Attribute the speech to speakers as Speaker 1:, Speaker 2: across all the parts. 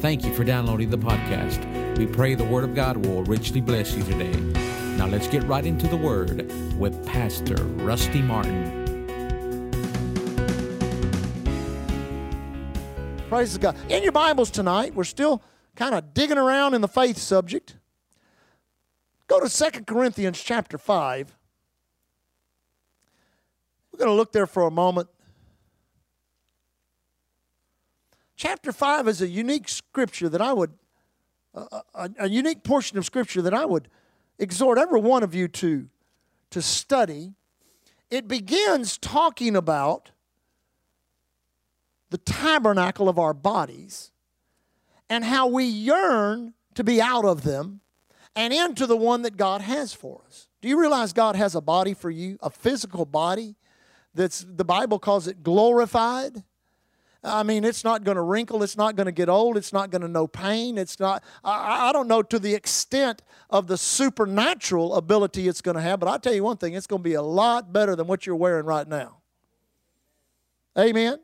Speaker 1: Thank you for downloading the podcast. We pray the Word of God will richly bless you today. Now let's get right into the Word with Pastor Rusty Martin.
Speaker 2: Praise God. In your Bibles tonight, we're still kind of digging around in the faith subject. Go to Second Corinthians chapter 5. We're going to look there for a moment. Chapter 5 is a unique scripture that I would, a, a, a unique portion of scripture that I would exhort every one of you to, to study. It begins talking about the tabernacle of our bodies and how we yearn to be out of them and into the one that God has for us. Do you realize God has a body for you, a physical body that's the Bible calls it glorified? I mean, it's not going to wrinkle. It's not going to get old. It's not going to know pain. It's not, I, I, don't know to the extent of the supernatural ability it's going to have, but I'll tell you one thing it's going to be a lot better than what you're wearing right now. Amen?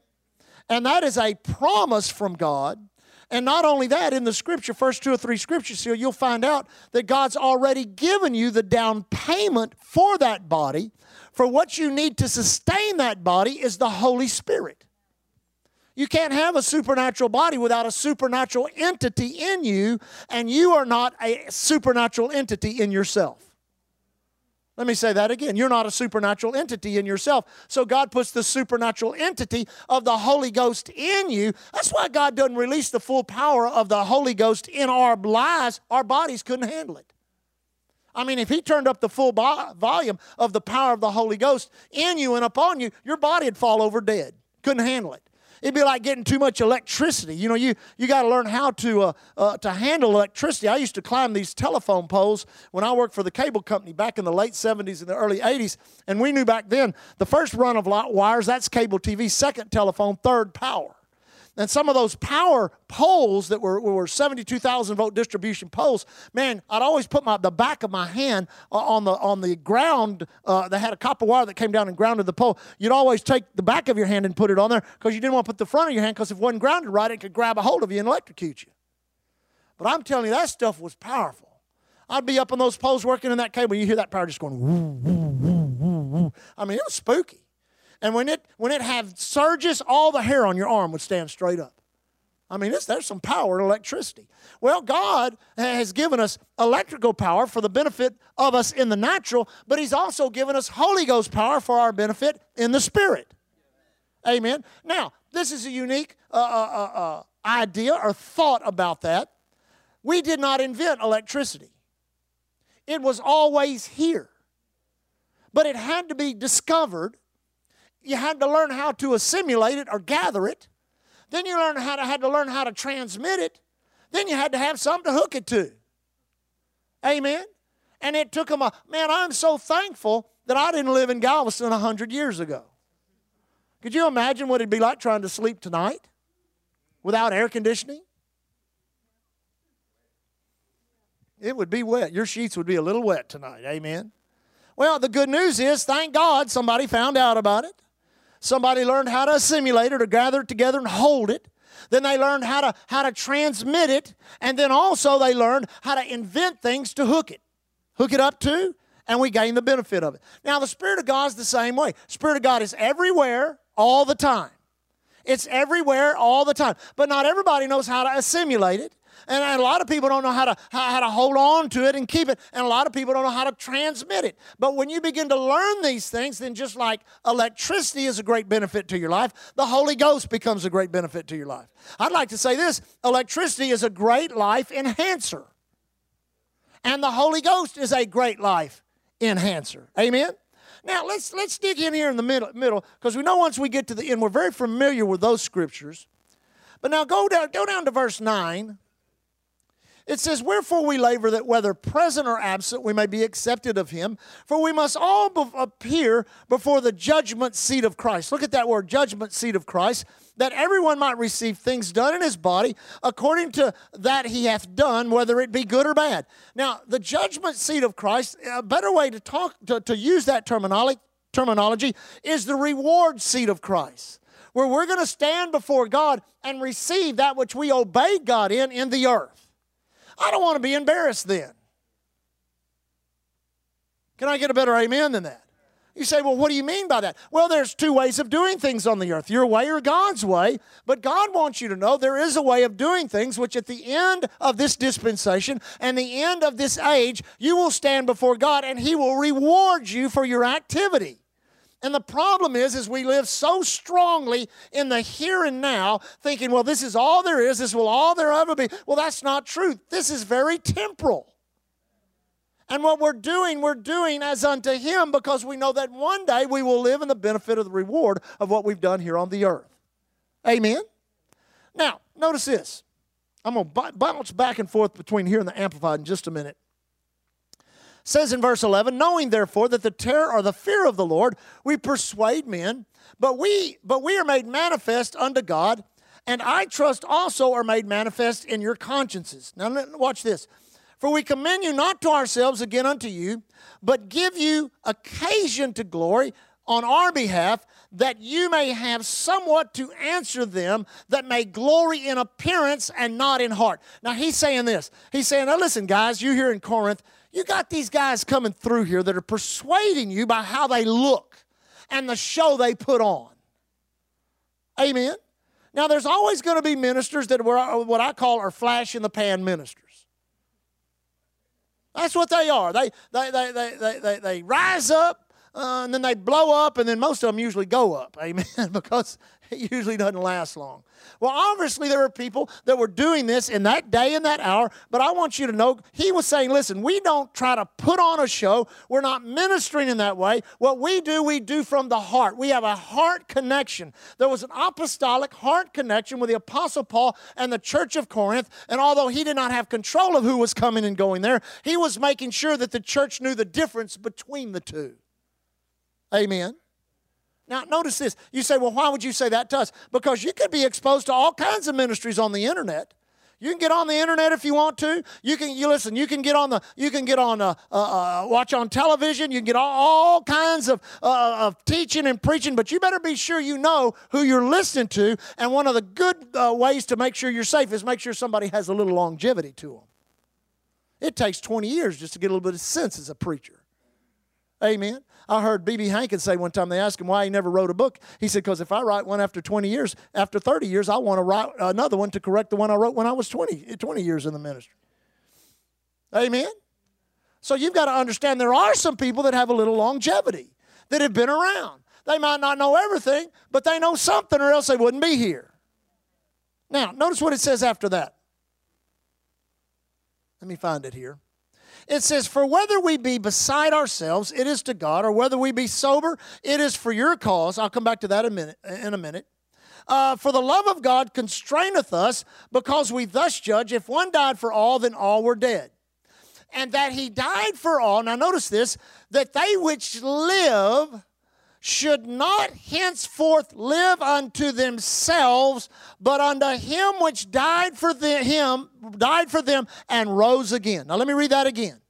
Speaker 2: And that is a promise from God. And not only that, in the scripture, first two or three scriptures here, you'll find out that God's already given you the down payment for that body. For what you need to sustain that body is the Holy Spirit. You can't have a supernatural body without a supernatural entity in you, and you are not a supernatural entity in yourself. Let me say that again. You're not a supernatural entity in yourself. So God puts the supernatural entity of the Holy Ghost in you. That's why God doesn't release the full power of the Holy Ghost in our lives. Our bodies couldn't handle it. I mean, if He turned up the full volume of the power of the Holy Ghost in you and upon you, your body would fall over dead. Couldn't handle it. It'd be like getting too much electricity. You know, you, you got to learn how to, uh, uh, to handle electricity. I used to climb these telephone poles when I worked for the cable company back in the late 70s and the early 80s. And we knew back then the first run of wires, that's cable TV, second telephone, third power. And some of those power poles that were, were 72,000 volt distribution poles, man, I'd always put my, the back of my hand on the, on the ground uh, that had a copper wire that came down and grounded the pole. You'd always take the back of your hand and put it on there because you didn't want to put the front of your hand because if it wasn't grounded right, it could grab a hold of you and electrocute you. But I'm telling you, that stuff was powerful. I'd be up on those poles working in that cable. You hear that power just going woo, woo, woo, woo, woo. I mean, it was spooky. And when it when it had surges, all the hair on your arm would stand straight up. I mean, there's some power in electricity. Well, God has given us electrical power for the benefit of us in the natural, but He's also given us Holy Ghost power for our benefit in the spirit. Amen. Now, this is a unique uh, uh, uh, uh idea or thought about that. We did not invent electricity, it was always here, but it had to be discovered you had to learn how to assimilate it or gather it. Then you learned how to, had to learn how to transmit it. Then you had to have something to hook it to. Amen. And it took them a man. I'm so thankful that I didn't live in Galveston a hundred years ago. Could you imagine what it'd be like trying to sleep tonight without air conditioning? It would be wet. Your sheets would be a little wet tonight. Amen. Well, the good news is, thank God somebody found out about it. Somebody learned how to assimilate it or gather it together and hold it. Then they learned how to, how to transmit it. And then also they learned how to invent things to hook it. Hook it up to, and we gain the benefit of it. Now, the Spirit of God is the same way. Spirit of God is everywhere all the time. It's everywhere all the time. But not everybody knows how to assimilate it. And a lot of people don't know how to, how, to hold on to it and keep it. And a lot of people don't know how to transmit it. But when you begin to learn these things, then just like electricity is a great benefit to your life, the Holy Ghost becomes a great benefit to your life. I'd like to say this electricity is a great life enhancer. And the Holy Ghost is a great life enhancer. Amen? Now let's let's dig in here in the middle middle because we know once we get to the end, we're very familiar with those scriptures. But now go down go down to verse 9. It says, Wherefore we labor that whether present or absent we may be accepted of him, for we must all be- appear before the judgment seat of Christ. Look at that word, judgment seat of Christ, that everyone might receive things done in his body according to that he hath done, whether it be good or bad. Now, the judgment seat of Christ, a better way to talk to, to use that terminology, terminology is the reward seat of Christ where we're going to stand before God and receive that which we obeyed God in in the earth. I don't want to be embarrassed then. Can I get a better amen than that? You say, well, what do you mean by that? Well, there's two ways of doing things on the earth your way or God's way. But God wants you to know there is a way of doing things which, at the end of this dispensation and the end of this age, you will stand before God and He will reward you for your activity. And the problem is, is we live so strongly in the here and now, thinking, well, this is all there is, this will all there ever be. Well, that's not true. This is very temporal. And what we're doing, we're doing as unto Him because we know that one day we will live in the benefit of the reward of what we've done here on the earth. Amen? Now, notice this. I'm going to bounce back and forth between here and the Amplified in just a minute. Says in verse 11, knowing therefore that the terror or the fear of the Lord, we persuade men, but we, but we are made manifest unto God, and I trust also are made manifest in your consciences. Now, watch this. For we commend you not to ourselves again unto you, but give you occasion to glory on our behalf, that you may have somewhat to answer them that may glory in appearance and not in heart. Now he's saying this. He's saying, now listen, guys, you here in Corinth, you got these guys coming through here that are persuading you by how they look and the show they put on. Amen. Now, there's always going to be ministers that were what I call are flash in the pan ministers. That's what they are. They, they, they, they, they, they, rise up uh, and then they blow up, and then most of them usually go up. Amen. because it usually doesn't last long. Well, obviously, there were people that were doing this in that day and that hour, but I want you to know he was saying, listen, we don't try to put on a show. We're not ministering in that way. What we do, we do from the heart. We have a heart connection. There was an apostolic heart connection with the Apostle Paul and the church of Corinth, and although he did not have control of who was coming and going there, he was making sure that the church knew the difference between the two. Amen. Now, notice this. You say, well, why would you say that to us? Because you could be exposed to all kinds of ministries on the internet. You can get on the internet if you want to. You can you listen. You can get on the. You can get on. Uh, uh, uh watch on television. You can get all, all kinds of uh, of teaching and preaching. But you better be sure you know who you're listening to. And one of the good uh, ways to make sure you're safe is make sure somebody has a little longevity to them. It takes 20 years just to get a little bit of sense as a preacher. Amen. I heard B.B. Hankins say one time, they asked him why he never wrote a book. He said, because if I write one after 20 years, after 30 years, I want to write another one to correct the one I wrote when I was 20, 20 years in the ministry. Amen? So you've got to understand there are some people that have a little longevity, that have been around. They might not know everything, but they know something or else they wouldn't be here. Now, notice what it says after that. Let me find it here. It says, For whether we be beside ourselves, it is to God, or whether we be sober, it is for your cause. I'll come back to that in a minute. In a minute. Uh, for the love of God constraineth us, because we thus judge if one died for all, then all were dead. And that he died for all. Now, notice this that they which live should not henceforth live unto themselves, but unto him which died for them, him, died for them and rose again. Now let me read that again.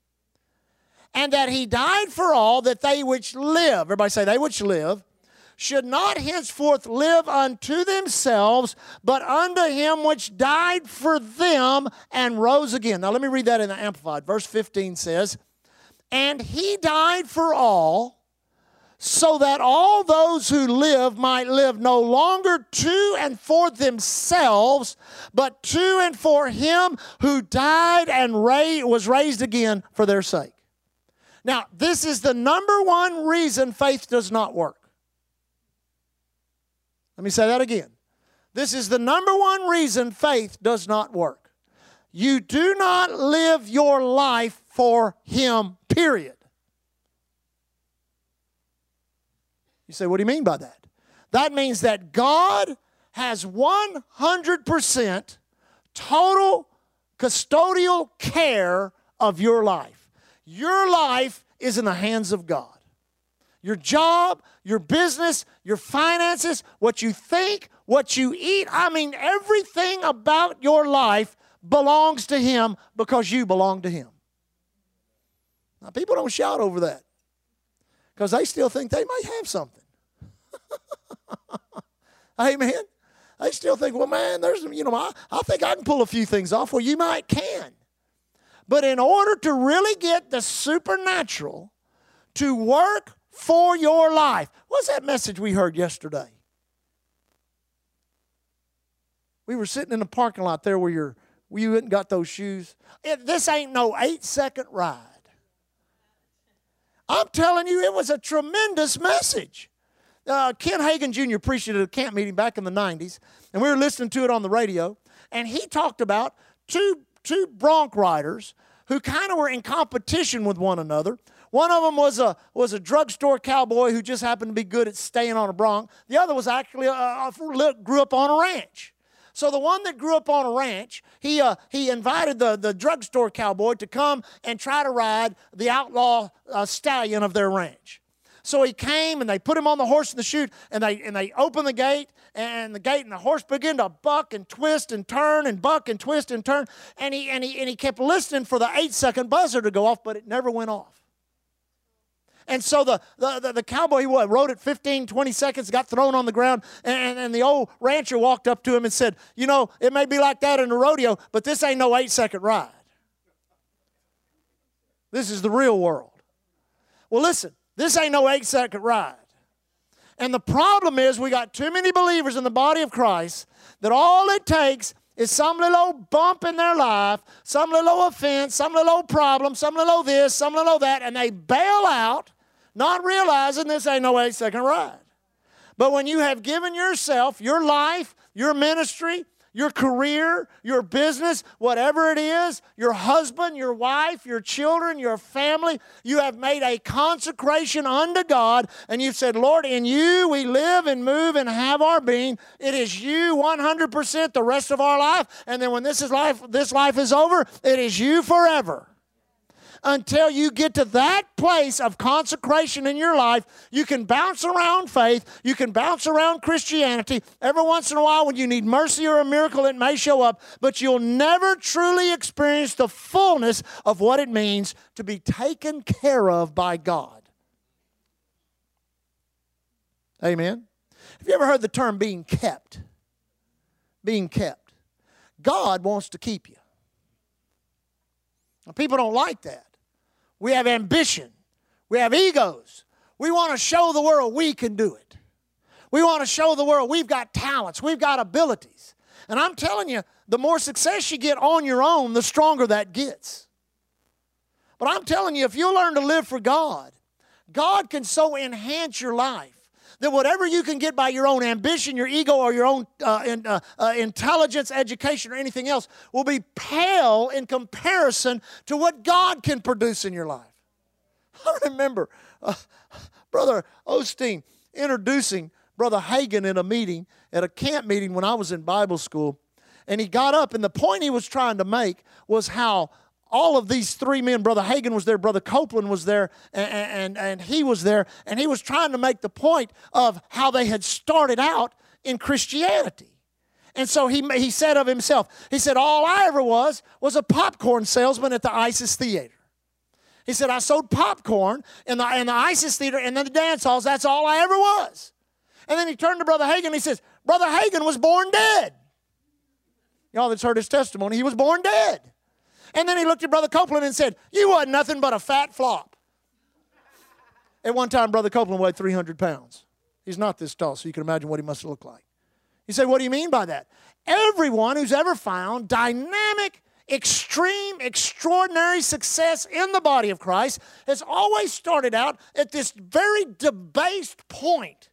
Speaker 2: And that he died for all, that they which live, everybody say they which live, should not henceforth live unto themselves, but unto him which died for them and rose again. Now let me read that in the Amplified. Verse 15 says, And he died for all so that all those who live might live no longer to and for themselves, but to and for him who died and was raised again for their sake. Now, this is the number one reason faith does not work. Let me say that again. This is the number one reason faith does not work. You do not live your life for Him, period. You say, what do you mean by that? That means that God has 100% total custodial care of your life. Your life is in the hands of God. Your job, your business, your finances, what you think, what you eat I mean, everything about your life belongs to Him because you belong to Him. Now, people don't shout over that because they still think they might have something. Amen. They still think, well, man, there's, you know, I, I think I can pull a few things off. Well, you might can. But in order to really get the supernatural to work for your life, what's that message we heard yesterday? We were sitting in the parking lot there where you're, you hadn't got those shoes. It, this ain't no eight second ride. I'm telling you, it was a tremendous message. Uh, Ken Hagin Jr. preached it at a camp meeting back in the 90s, and we were listening to it on the radio. And he talked about two, two bronc riders who kind of were in competition with one another. One of them was a, was a drugstore cowboy who just happened to be good at staying on a bronc. The other was actually a, a, grew up on a ranch. So the one that grew up on a ranch, he, uh, he invited the, the drugstore cowboy to come and try to ride the outlaw uh, stallion of their ranch. So he came and they put him on the horse in the chute and they, and they opened the gate and the gate and the horse began to buck and twist and turn and buck and twist and turn. And he, and he, and he kept listening for the eight second buzzer to go off, but it never went off. And so the, the, the, the cowboy, he what, rode it 15, 20 seconds, got thrown on the ground, and, and the old rancher walked up to him and said, You know, it may be like that in a rodeo, but this ain't no eight second ride. This is the real world. Well, listen, this ain't no eight second ride. And the problem is, we got too many believers in the body of Christ that all it takes is some little old bump in their life, some little offense, some little problem, some little this, some little that, and they bail out not realizing this ain't no eight second ride. But when you have given yourself, your life, your ministry, your career, your business, whatever it is, your husband, your wife, your children, your family, you have made a consecration unto God and you've said, Lord, in you we live and move and have our being. It is you 100% the rest of our life. And then when this is life, this life is over, it is you forever until you get to that place of consecration in your life. You can bounce around faith, you can bounce around Christianity. Every once in a while, when you need mercy or a miracle, it may show up, but you'll never truly experience the fullness of what it means to be taken care of by God. Amen. Have you ever heard the term being kept? Being kept. God wants to keep you. People don't like that. We have ambition. We have egos. We want to show the world we can do it. We want to show the world we've got talents, we've got abilities. And I'm telling you, the more success you get on your own, the stronger that gets. But I'm telling you, if you learn to live for God, God can so enhance your life that whatever you can get by your own ambition, your ego, or your own uh, in, uh, uh, intelligence, education, or anything else will be pale in comparison to what God can produce in your life. I remember uh, Brother Osteen introducing Brother Hagin in a meeting, at a camp meeting when I was in Bible school. And he got up, and the point he was trying to make was how all of these three men, Brother Hagin was there, Brother Copeland was there, and, and, and he was there, and he was trying to make the point of how they had started out in Christianity. And so he, he said of himself, he said, All I ever was was a popcorn salesman at the Isis Theater. He said, I sold popcorn in the, in the Isis Theater and then the dance halls. That's all I ever was. And then he turned to Brother Hagin and he says, Brother Hagin was born dead. Y'all that's heard his testimony, he was born dead. And then he looked at Brother Copeland and said, You wasn't nothing but a fat flop. At one time, Brother Copeland weighed 300 pounds. He's not this tall, so you can imagine what he must look like. He said, What do you mean by that? Everyone who's ever found dynamic, extreme, extraordinary success in the body of Christ has always started out at this very debased point.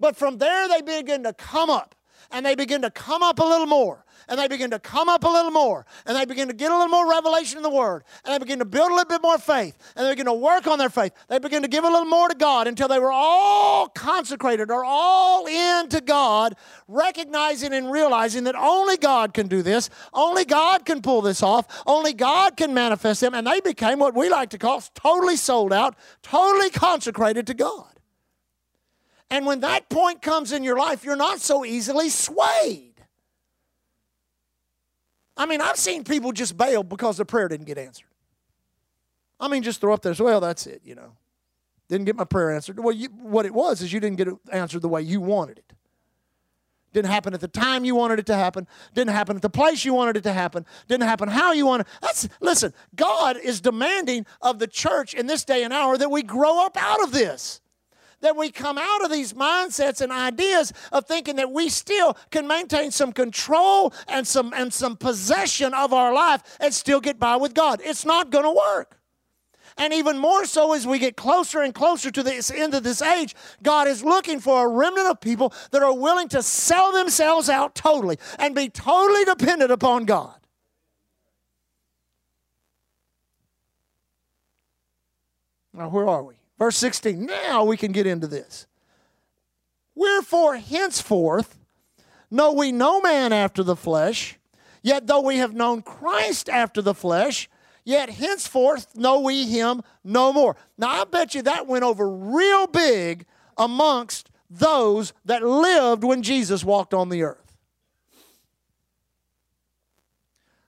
Speaker 2: But from there, they begin to come up, and they begin to come up a little more and they begin to come up a little more and they begin to get a little more revelation in the Word and they begin to build a little bit more faith and they begin to work on their faith. They begin to give a little more to God until they were all consecrated or all into God, recognizing and realizing that only God can do this, only God can pull this off, only God can manifest them. And they became what we like to call totally sold out, totally consecrated to God. And when that point comes in your life, you're not so easily swayed. I mean, I've seen people just bail because their prayer didn't get answered. I mean, just throw up there, well, that's it, you know. Didn't get my prayer answered. Well, you, what it was is you didn't get it answered the way you wanted it. Didn't happen at the time you wanted it to happen. Didn't happen at the place you wanted it to happen. Didn't happen how you wanted. That's listen. God is demanding of the church in this day and hour that we grow up out of this. That we come out of these mindsets and ideas of thinking that we still can maintain some control and some and some possession of our life and still get by with God. It's not going to work. And even more so as we get closer and closer to the end of this age, God is looking for a remnant of people that are willing to sell themselves out totally and be totally dependent upon God. Now, where are we? Verse 16. Now we can get into this. Wherefore, henceforth, know we no man after the flesh, yet though we have known Christ after the flesh, Yet henceforth know we him no more. Now, I bet you that went over real big amongst those that lived when Jesus walked on the earth.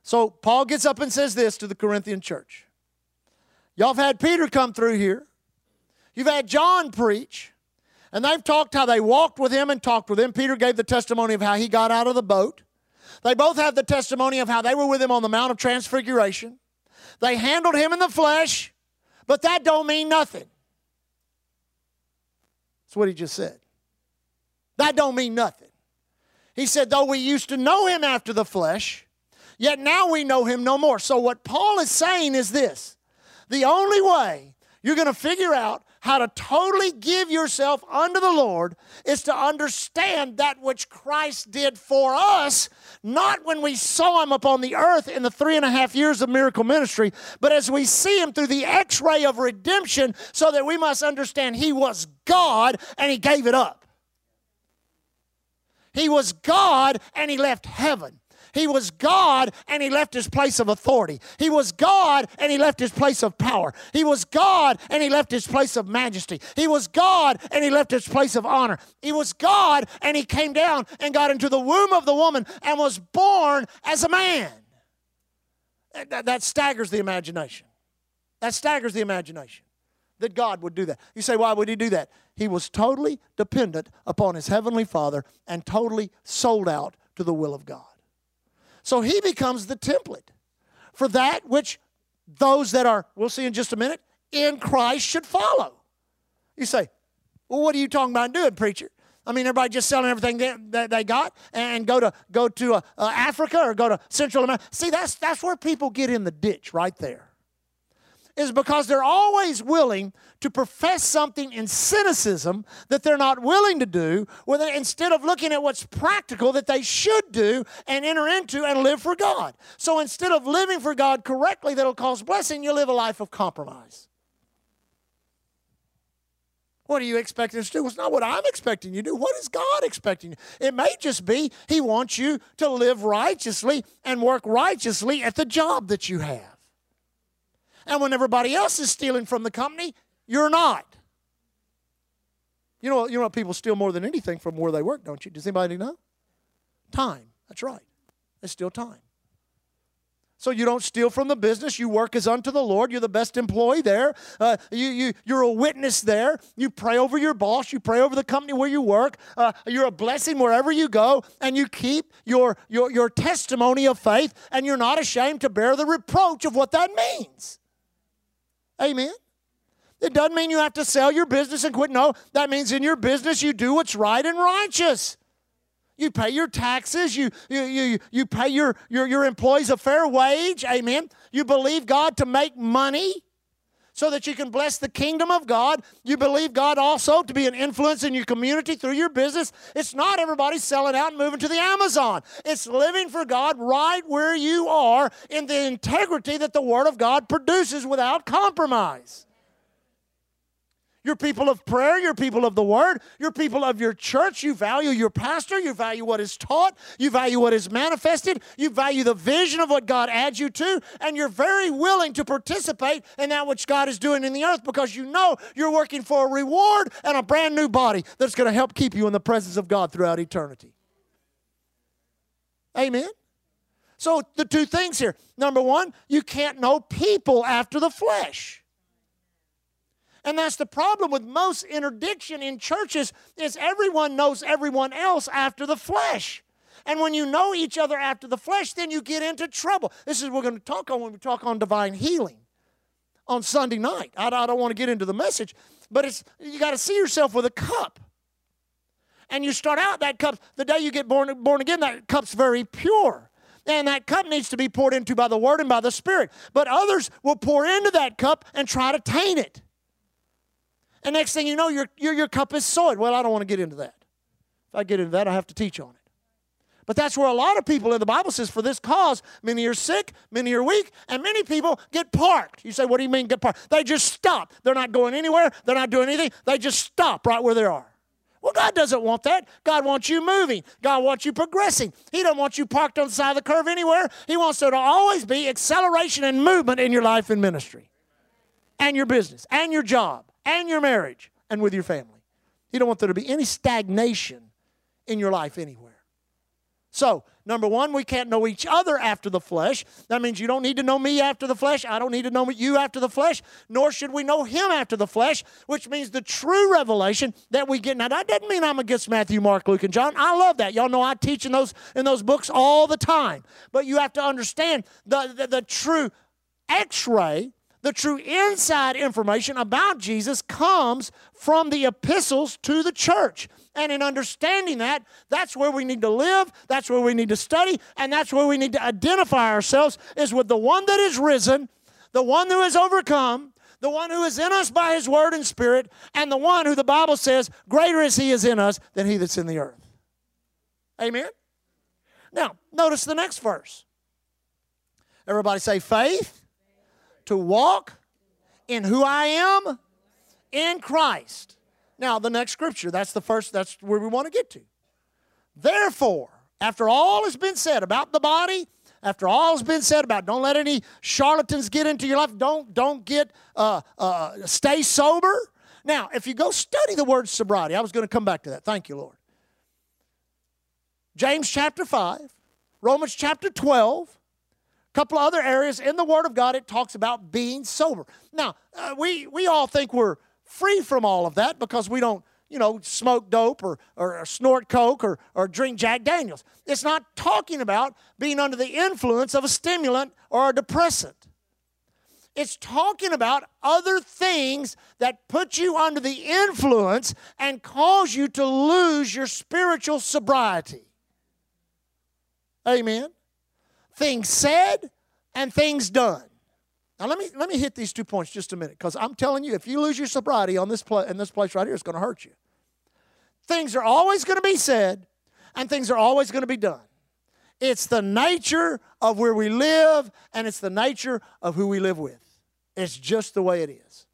Speaker 2: So, Paul gets up and says this to the Corinthian church Y'all have had Peter come through here, you've had John preach, and they've talked how they walked with him and talked with him. Peter gave the testimony of how he got out of the boat. They both have the testimony of how they were with him on the Mount of Transfiguration. They handled him in the flesh, but that don't mean nothing. That's what he just said. That don't mean nothing. He said, though we used to know him after the flesh, yet now we know him no more. So what Paul is saying is this the only way you're going to figure out how to totally give yourself unto the Lord is to understand that which Christ did for us, not when we saw him upon the earth in the three and a half years of miracle ministry, but as we see him through the x ray of redemption, so that we must understand he was God and he gave it up. He was God and he left heaven. He was God and he left his place of authority. He was God and he left his place of power. He was God and he left his place of majesty. He was God and he left his place of honor. He was God and he came down and got into the womb of the woman and was born as a man. That, that staggers the imagination. That staggers the imagination that God would do that. You say, why would he do that? He was totally dependent upon his heavenly Father and totally sold out to the will of God. So he becomes the template for that which those that are, we'll see in just a minute, in Christ should follow. You say, well, what are you talking about doing, preacher? I mean, everybody just selling everything that they got and go to go to uh, uh, Africa or go to Central America. See, that's that's where people get in the ditch right there is because they're always willing to profess something in cynicism that they're not willing to do, whether instead of looking at what's practical that they should do and enter into and live for God. So instead of living for God correctly that'll cause blessing, you live a life of compromise. What are you expecting us to do? It's not what I'm expecting you to do. What is God expecting you? It may just be He wants you to live righteously and work righteously at the job that you have. And when everybody else is stealing from the company, you're not. You know, you know what people steal more than anything from where they work, don't you? Does anybody know? Time. That's right. They steal time. So you don't steal from the business. You work as unto the Lord. You're the best employee there. Uh, you, you, you're a witness there. You pray over your boss. You pray over the company where you work. Uh, you're a blessing wherever you go. And you keep your, your, your testimony of faith. And you're not ashamed to bear the reproach of what that means. Amen. It doesn't mean you have to sell your business and quit. No, that means in your business you do what's right and righteous. You pay your taxes, you, you, you, you pay your, your, your employees a fair wage. Amen. You believe God to make money so that you can bless the kingdom of God. You believe God also to be an influence in your community through your business. It's not everybody selling out and moving to the Amazon. It's living for God right where you are in the integrity that the Word of God produces without compromise. You're people of prayer. You're people of the word. You're people of your church. You value your pastor. You value what is taught. You value what is manifested. You value the vision of what God adds you to. And you're very willing to participate in that which God is doing in the earth because you know you're working for a reward and a brand new body that's going to help keep you in the presence of God throughout eternity. Amen. So, the two things here. Number one, you can't know people after the flesh. And that's the problem with most interdiction in churches is everyone knows everyone else after the flesh. And when you know each other after the flesh, then you get into trouble. This is what we're going to talk on when we talk on divine healing on Sunday night. I, I don't want to get into the message, but it's you got to see yourself with a cup. And you start out that cup, the day you get born, born again, that cup's very pure. And that cup needs to be poured into by the Word and by the Spirit. But others will pour into that cup and try to taint it. And next thing you know, your, your, your cup is soiled. Well, I don't want to get into that. If I get into that, I have to teach on it. But that's where a lot of people in the Bible says, for this cause, many are sick, many are weak, and many people get parked. You say, what do you mean get parked? They just stop. They're not going anywhere, they're not doing anything, they just stop right where they are. Well, God doesn't want that. God wants you moving. God wants you progressing. He doesn't want you parked on the side of the curve anywhere. He wants there to always be acceleration and movement in your life and ministry, and your business, and your job, and your marriage, and with your family. You don't want there to be any stagnation in your life anywhere. So, number one, we can't know each other after the flesh. That means you don't need to know me after the flesh. I don't need to know you after the flesh, nor should we know him after the flesh, which means the true revelation that we get. Now, that doesn't mean I'm against Matthew, Mark, Luke, and John. I love that. Y'all know I teach in those, in those books all the time. But you have to understand the, the, the true x ray the true inside information about Jesus comes from the epistles to the church. And in understanding that, that's where we need to live, that's where we need to study, and that's where we need to identify ourselves is with the one that is risen, the one who has overcome, the one who is in us by his word and spirit, and the one who the Bible says, greater is he is in us than he that's in the earth. Amen? Now, notice the next verse. Everybody say faith to walk in who I am in Christ. Now, the next scripture, that's the first, that's where we want to get to. Therefore, after all has been said about the body, after all has been said about don't let any charlatans get into your life, don't, don't get, uh, uh, stay sober. Now, if you go study the word sobriety, I was going to come back to that. Thank you, Lord. James chapter 5, Romans chapter 12, couple other areas in the Word of God, it talks about being sober. Now, uh, we, we all think we're free from all of that because we don't, you know, smoke dope or, or, or snort coke or, or drink Jack Daniels. It's not talking about being under the influence of a stimulant or a depressant. It's talking about other things that put you under the influence and cause you to lose your spiritual sobriety. Amen things said and things done. Now let me let me hit these two points just a minute because I'm telling you, if you lose your sobriety on this pla- in this place right here, it's going to hurt you. Things are always going to be said, and things are always going to be done. It's the nature of where we live, and it's the nature of who we live with. It's just the way it is.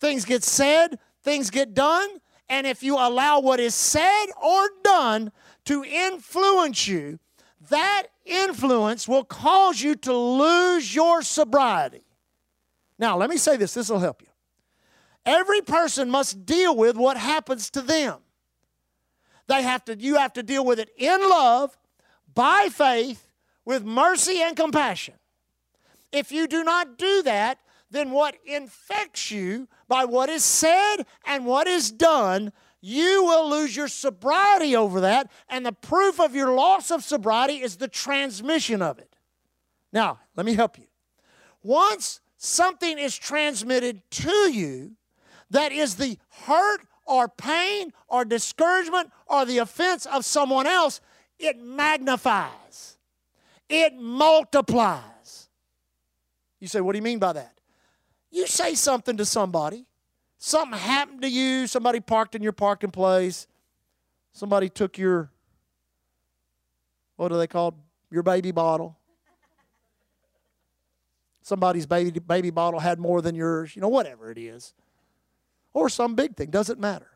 Speaker 2: Things get said, things get done, and if you allow what is said or done to influence you, that influence will cause you to lose your sobriety. Now, let me say this, this will help you. Every person must deal with what happens to them. They have to, you have to deal with it in love, by faith, with mercy and compassion. If you do not do that, then what infects you by what is said and what is done you will lose your sobriety over that, and the proof of your loss of sobriety is the transmission of it. Now, let me help you. Once something is transmitted to you that is the hurt or pain or discouragement or the offense of someone else, it magnifies, it multiplies. You say, What do you mean by that? You say something to somebody Something happened to you, somebody parked in your parking place, somebody took your, what are they called? Your baby bottle. Somebody's baby, baby bottle had more than yours, you know, whatever it is. Or some big thing, doesn't matter.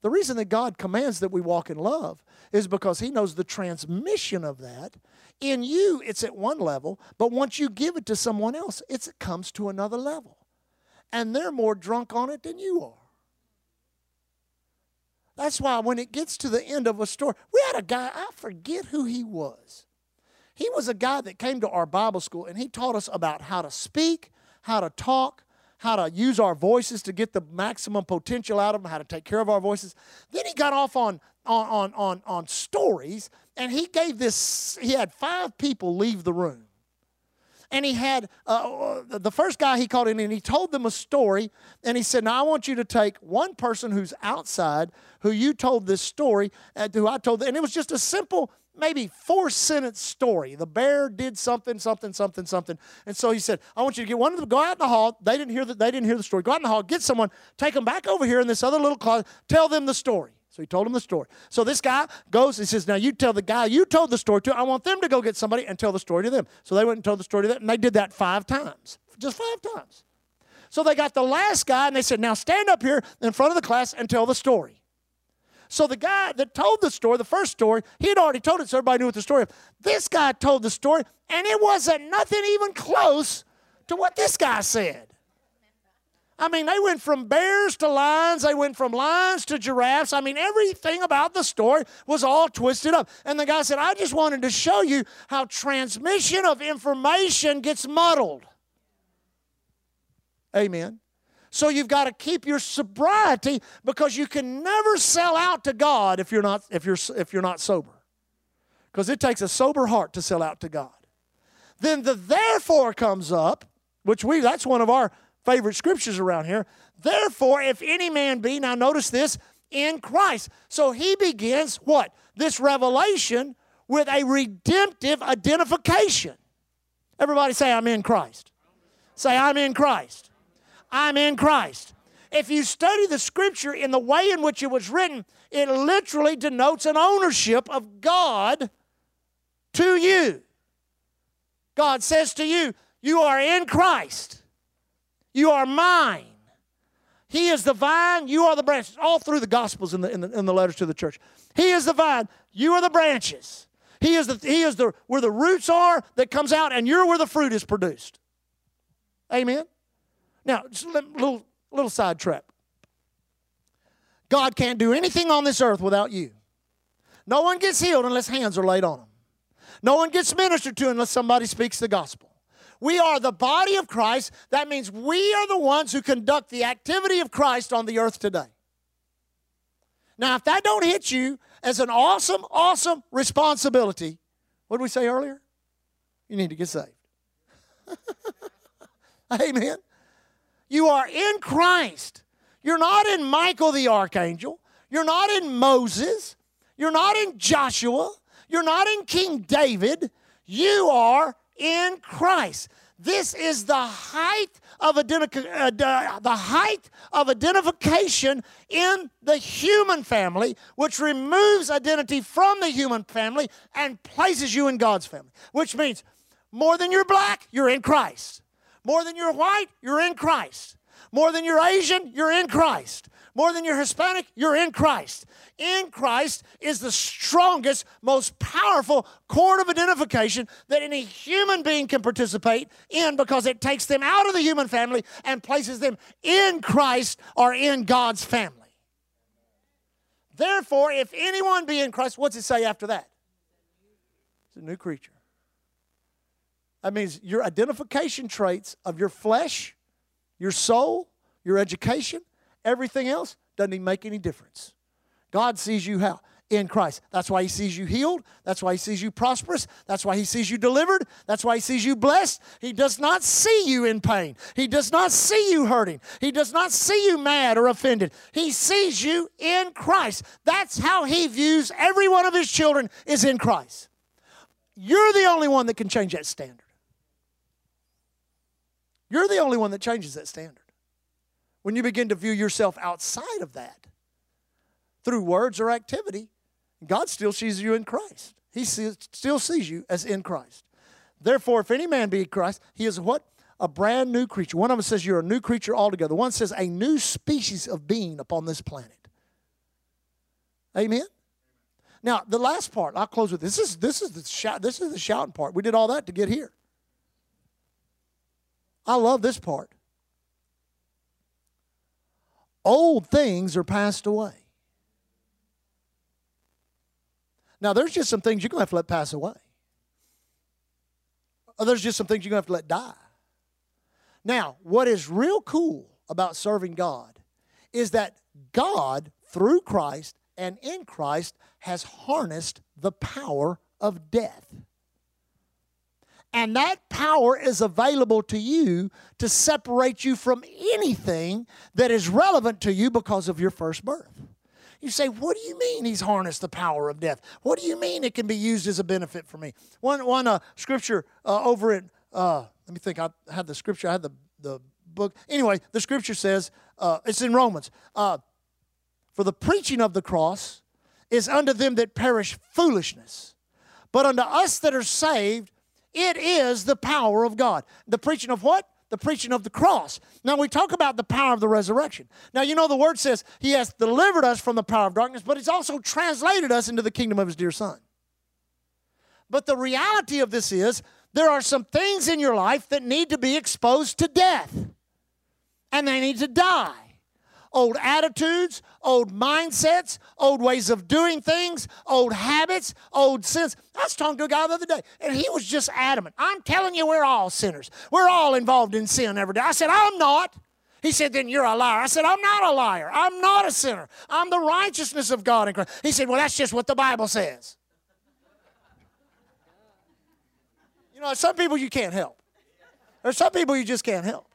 Speaker 2: The reason that God commands that we walk in love is because He knows the transmission of that. In you, it's at one level, but once you give it to someone else, it comes to another level and they're more drunk on it than you are. That's why when it gets to the end of a story, we had a guy, I forget who he was. He was a guy that came to our Bible school and he taught us about how to speak, how to talk, how to use our voices to get the maximum potential out of them, how to take care of our voices. Then he got off on, on, on, on, on stories, and he gave this, he had five people leave the room. And he had, uh, uh the first guy he called in and he told them a story. And he said, Now I want you to take one person who's outside, who you told this story, uh, who I told, and it was just a simple maybe four sentence story. The bear did something, something, something, something. And so he said, I want you to get one of them, go out in the hall. They didn't hear the, they didn't hear the story. Go out in the hall, get someone, take them back over here in this other little closet, tell them the story. So he told him the story. So this guy goes, and says, Now you tell the guy you told the story to, I want them to go get somebody and tell the story to them. So they went and told the story to them, and they did that five times. Just five times. So they got the last guy and they said, Now stand up here in front of the class and tell the story. So the guy that told the story, the first story, he had already told it, so everybody knew what the story was. This guy told the story, and it wasn't nothing even close to what this guy said. I mean, they went from bears to lions, they went from lions to giraffes. I mean, everything about the story was all twisted up. And the guy said, I just wanted to show you how transmission of information gets muddled. Amen. So you've got to keep your sobriety because you can never sell out to God if you're not if you're if you're not sober. Because it takes a sober heart to sell out to God. Then the therefore comes up, which we that's one of our favorite scriptures around here. Therefore, if any man be, now notice this, in Christ. So he begins what? This revelation with a redemptive identification. Everybody say, I'm in Christ. Say, I'm in Christ. I'm in Christ. If you study the scripture in the way in which it was written, it literally denotes an ownership of God to you. God says to you, You are in Christ. You are mine. He is the vine, you are the branches. All through the Gospels in the, in the, the letters to the church. He is the vine, you are the branches. He is, the, he is the, where the roots are that comes out, and you're where the fruit is produced. Amen? Now, just a little, little side trip. God can't do anything on this earth without you. No one gets healed unless hands are laid on them. No one gets ministered to unless somebody speaks the gospel. We are the body of Christ. That means we are the ones who conduct the activity of Christ on the earth today. Now, if that don't hit you as an awesome, awesome responsibility, what did we say earlier? You need to get saved. Amen. You are in Christ. You're not in Michael the archangel. You're not in Moses. You're not in Joshua. You're not in King David. You are in Christ. This is the height of uh, the height of identification in the human family, which removes identity from the human family and places you in God's family. Which means more than you're black, you're in Christ. More than you're white, you're in Christ. More than you're Asian, you're in Christ. More than you're Hispanic, you're in Christ. In Christ is the strongest, most powerful cord of identification that any human being can participate in because it takes them out of the human family and places them in Christ or in God's family. Therefore, if anyone be in Christ, what's it say after that? It's a new creature. That means your identification traits of your flesh, your soul, your education, everything else doesn't even make any difference. God sees you how? In Christ. That's why He sees you healed. That's why He sees you prosperous. That's why He sees you delivered. That's why He sees you blessed. He does not see you in pain. He does not see you hurting. He does not see you mad or offended. He sees you in Christ. That's how He views every one of His children is in Christ. You're the only one that can change that standard. You're the only one that changes that standard. When you begin to view yourself outside of that through words or activity, God still sees you in Christ. He still sees you as in Christ. Therefore, if any man be in Christ, he is what? A brand new creature. One of them says you're a new creature altogether. One says a new species of being upon this planet. Amen. Now, the last part, I'll close with this. This is this is the shout, this is the shouting part. We did all that to get here. I love this part. Old things are passed away. Now, there's just some things you're going to have to let pass away. Or there's just some things you're going to have to let die. Now, what is real cool about serving God is that God, through Christ and in Christ, has harnessed the power of death. And that power is available to you to separate you from anything that is relevant to you because of your first birth. You say, What do you mean he's harnessed the power of death? What do you mean it can be used as a benefit for me? One, one uh, scripture uh, over in, uh, let me think, I had the scripture, I had the, the book. Anyway, the scripture says, uh, it's in Romans, uh, for the preaching of the cross is unto them that perish foolishness, but unto us that are saved, it is the power of God. The preaching of what? The preaching of the cross. Now we talk about the power of the resurrection. Now you know the word says he has delivered us from the power of darkness, but he's also translated us into the kingdom of his dear son. But the reality of this is there are some things in your life that need to be exposed to death and they need to die old attitudes, old mindsets, old ways of doing things, old habits, old sins. I was talking to a guy the other day, and he was just adamant. I'm telling you, we're all sinners. We're all involved in sin every day. I said, I'm not. He said, Then you're a liar. I said, I'm not a liar. I'm not a sinner. I'm the righteousness of God in Christ. He said, Well, that's just what the Bible says. You know, some people you can't help. There's some people you just can't help.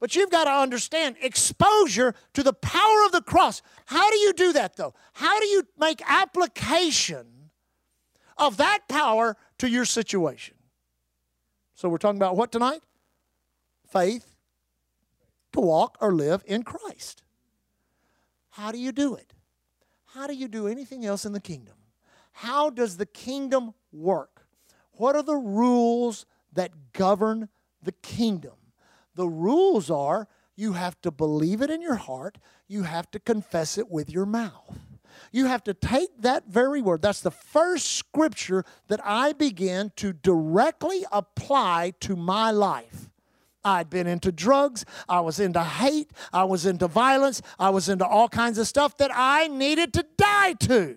Speaker 2: But you've got to understand exposure to the power of the cross. How do you do that, though? How do you make application of that power to your situation? So, we're talking about what tonight? Faith to walk or live in Christ. How do you do it? How do you do anything else in the kingdom? How does the kingdom work? What are the rules that govern the kingdom? The rules are you have to believe it in your heart, you have to confess it with your mouth. You have to take that very word. That's the first scripture that I began to directly apply to my life. I'd been into drugs, I was into hate, I was into violence, I was into all kinds of stuff that I needed to die to.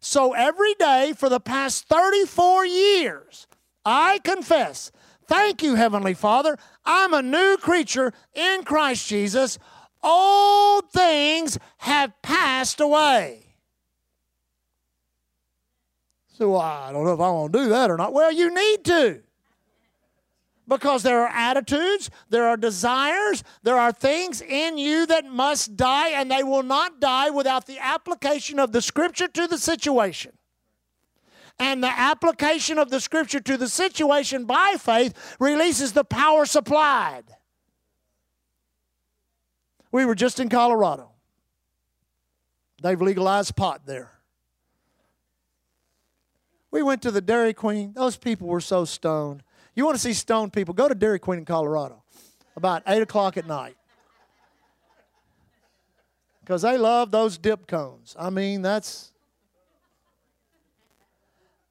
Speaker 2: So every day for the past 34 years, I confess Thank you, Heavenly Father. I'm a new creature in Christ Jesus. Old things have passed away. So well, I don't know if I want to do that or not. Well, you need to. Because there are attitudes, there are desires, there are things in you that must die, and they will not die without the application of the Scripture to the situation and the application of the scripture to the situation by faith releases the power supplied. We were just in Colorado. They've legalized pot there. We went to the Dairy Queen. Those people were so stoned. You want to see stoned people? Go to Dairy Queen in Colorado about 8 o'clock at night. Because they love those dip cones. I mean, that's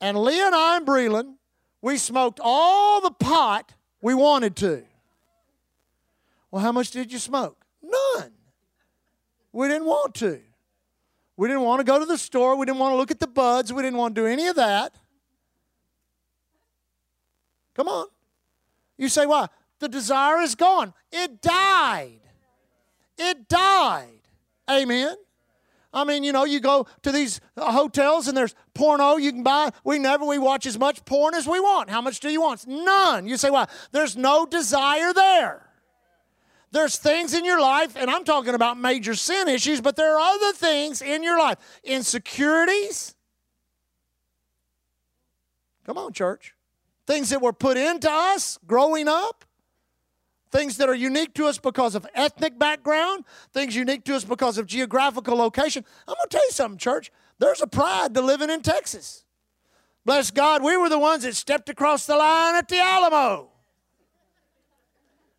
Speaker 2: and Leah and I and Breland, we smoked all the pot we wanted to. Well, how much did you smoke? None. We didn't want to. We didn't want to go to the store. We didn't want to look at the buds. We didn't want to do any of that. Come on. You say, why? The desire is gone. It died. It died. Amen. I mean, you know, you go to these hotels and there's porno you can buy. We never, we watch as much porn as we want. How much do you want? None. You say, why? There's no desire there. There's things in your life, and I'm talking about major sin issues, but there are other things in your life. Insecurities. Come on, church. Things that were put into us growing up things that are unique to us because of ethnic background, things unique to us because of geographical location. I'm going to tell you something, church. There's a pride to living in Texas. Bless God, we were the ones that stepped across the line at the Alamo.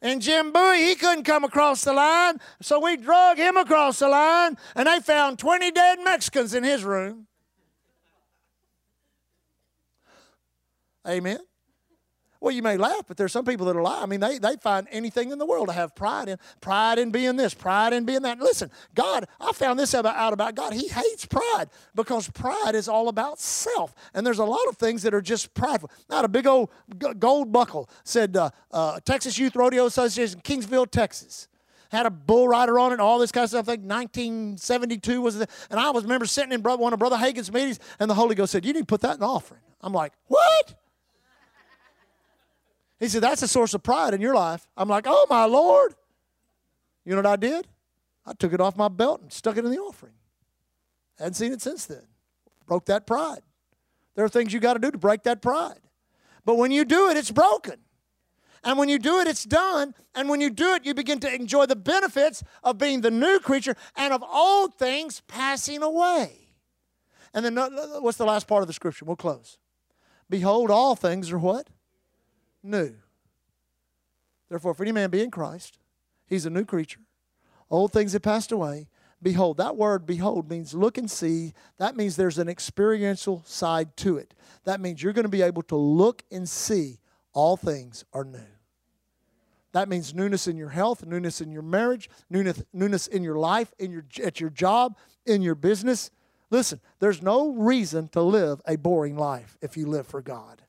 Speaker 2: And Jim Bowie, he couldn't come across the line, so we drug him across the line, and they found 20 dead Mexicans in his room. Amen. Well, you may laugh, but there's some people that are lie. I mean, they, they find anything in the world to have pride in. Pride in being this, pride in being that. Listen, God, I found this out about God. He hates pride because pride is all about self. And there's a lot of things that are just prideful. Not a big old gold buckle, said uh, uh, Texas Youth Rodeo Association, Kingsville, Texas had a bull rider on it, all this kind of stuff. I think 1972 was it. And I was remember sitting in one of Brother Hagin's meetings, and the Holy Ghost said, You need to put that in the offering. I'm like, What? He said, That's a source of pride in your life. I'm like, Oh, my Lord. You know what I did? I took it off my belt and stuck it in the offering. Hadn't seen it since then. Broke that pride. There are things you got to do to break that pride. But when you do it, it's broken. And when you do it, it's done. And when you do it, you begin to enjoy the benefits of being the new creature and of old things passing away. And then what's the last part of the scripture? We'll close. Behold, all things are what? New. Therefore, if any man be in Christ, he's a new creature. Old things have passed away. Behold, that word behold means look and see. That means there's an experiential side to it. That means you're going to be able to look and see all things are new. That means newness in your health, newness in your marriage, newness, newness in your life, in your, at your job, in your business. Listen, there's no reason to live a boring life if you live for God.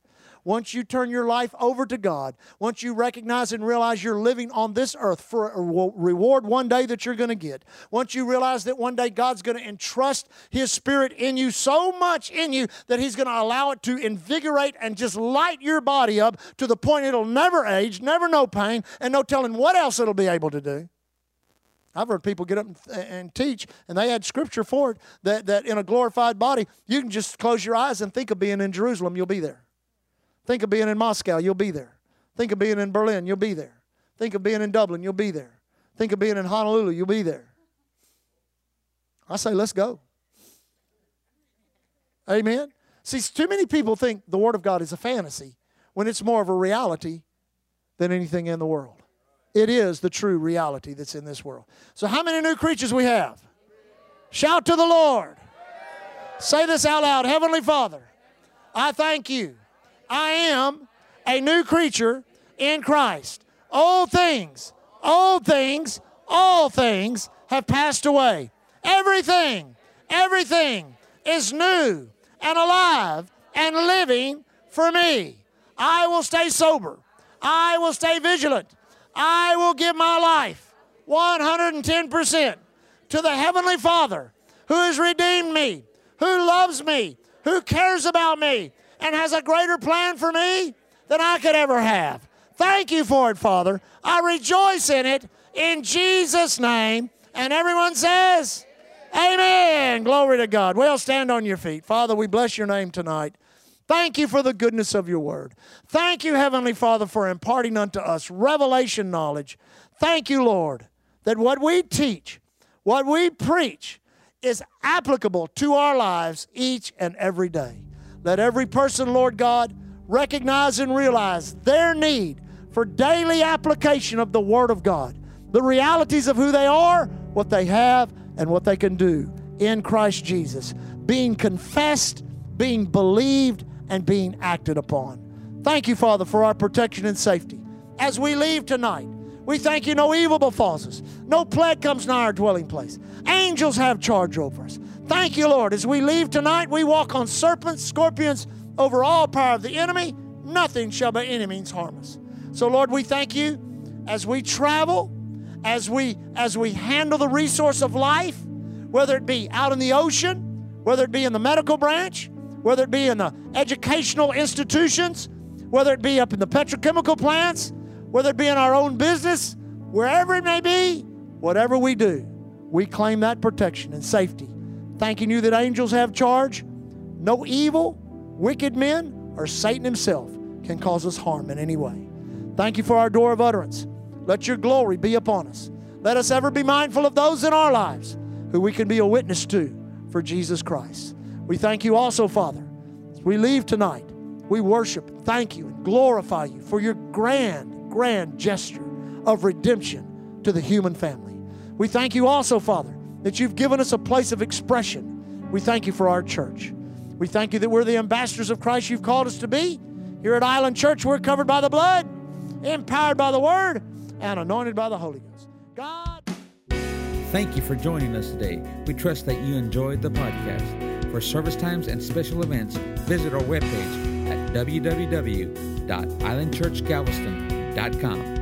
Speaker 2: Once you turn your life over to God, once you recognize and realize you're living on this earth for a reward one day that you're going to get, once you realize that one day God's going to entrust His Spirit in you so much in you that He's going to allow it to invigorate and just light your body up to the point it'll never age, never know pain, and no telling what else it'll be able to do. I've heard people get up and, teach, and they had scripture for it that, that in a glorified body, you can just close your eyes and think of being in Jerusalem, you'll be there. Think of being in Moscow, you'll be there. Think of being in Berlin, you'll be there. Think of being in Dublin, you'll be there. Think of being in Honolulu, you'll be there. I say, let's go. Amen. See, too many people think the Word of God is a fantasy when it's more of a reality than anything in the world. It is the true reality that's in this world. So, how many new creatures we have? Shout to the Lord. Say this out loud Heavenly Father, I thank you I am a new creature in Christ. All things, all things, all things have passed away. Everything, everything is new and alive and living for me. I will stay sober. I will stay vigilant. I will give my life 110% to the Heavenly Father who has redeemed me, who loves me, who cares about me, and has a greater plan for me than I could ever have. Thank you for it, Father. I rejoice in it in Jesus' name. And everyone says, Amen. Amen. Glory to God. Well, stand on your feet. Father, we bless your name tonight. Thank you for the goodness of your word. Thank you, Heavenly Father, for imparting unto us revelation knowledge. Thank you, Lord, that what we teach, what we preach, is applicable to our lives each and every day. Let every person, Lord God, recognize and realize their need for daily application of the Word of God, the realities of who they are, what they have, and what they can do in Christ Jesus, being confessed, being believed, and being acted upon. Thank you, Father, for our protection and safety. As we leave tonight, we thank you no evil befalls us, no plague comes nigh our dwelling place. Angels have charge over us. Thank you, Lord. As we leave tonight, we walk on serpents, scorpions, over all power of the enemy. Nothing shall by any means harm us. So, Lord, we thank you as we travel, as we as we handle the resource of life, whether it be out in the ocean, whether it be in the medical branch, whether it be in the educational institutions, whether it be up in the petrochemical plants, whether it be in our own business, wherever it may be, whatever we do, we claim that protection and safety thanking you that angels have charge. No evil, wicked men, or Satan himself can cause us harm in any way. Thank you for our door of utterance. Let your glory be upon us. Let us ever be mindful of those in our lives who we can be a witness to for Jesus Christ. We thank you also, Father, as we leave tonight. We worship, thank you, and glorify you for your grand, grand gesture of redemption to the human family. We thank you also, Father, that you've given us a place of expression. We thank you for our church. We thank you that we're the ambassadors of Christ you've called us to be. Here at Island Church, we're covered by the blood, empowered by the word, and anointed by the Holy Ghost. God.
Speaker 1: Thank you for joining us today. We trust that you enjoyed the podcast. For service times and special events, visit our webpage at www.islandchurchgalveston.com.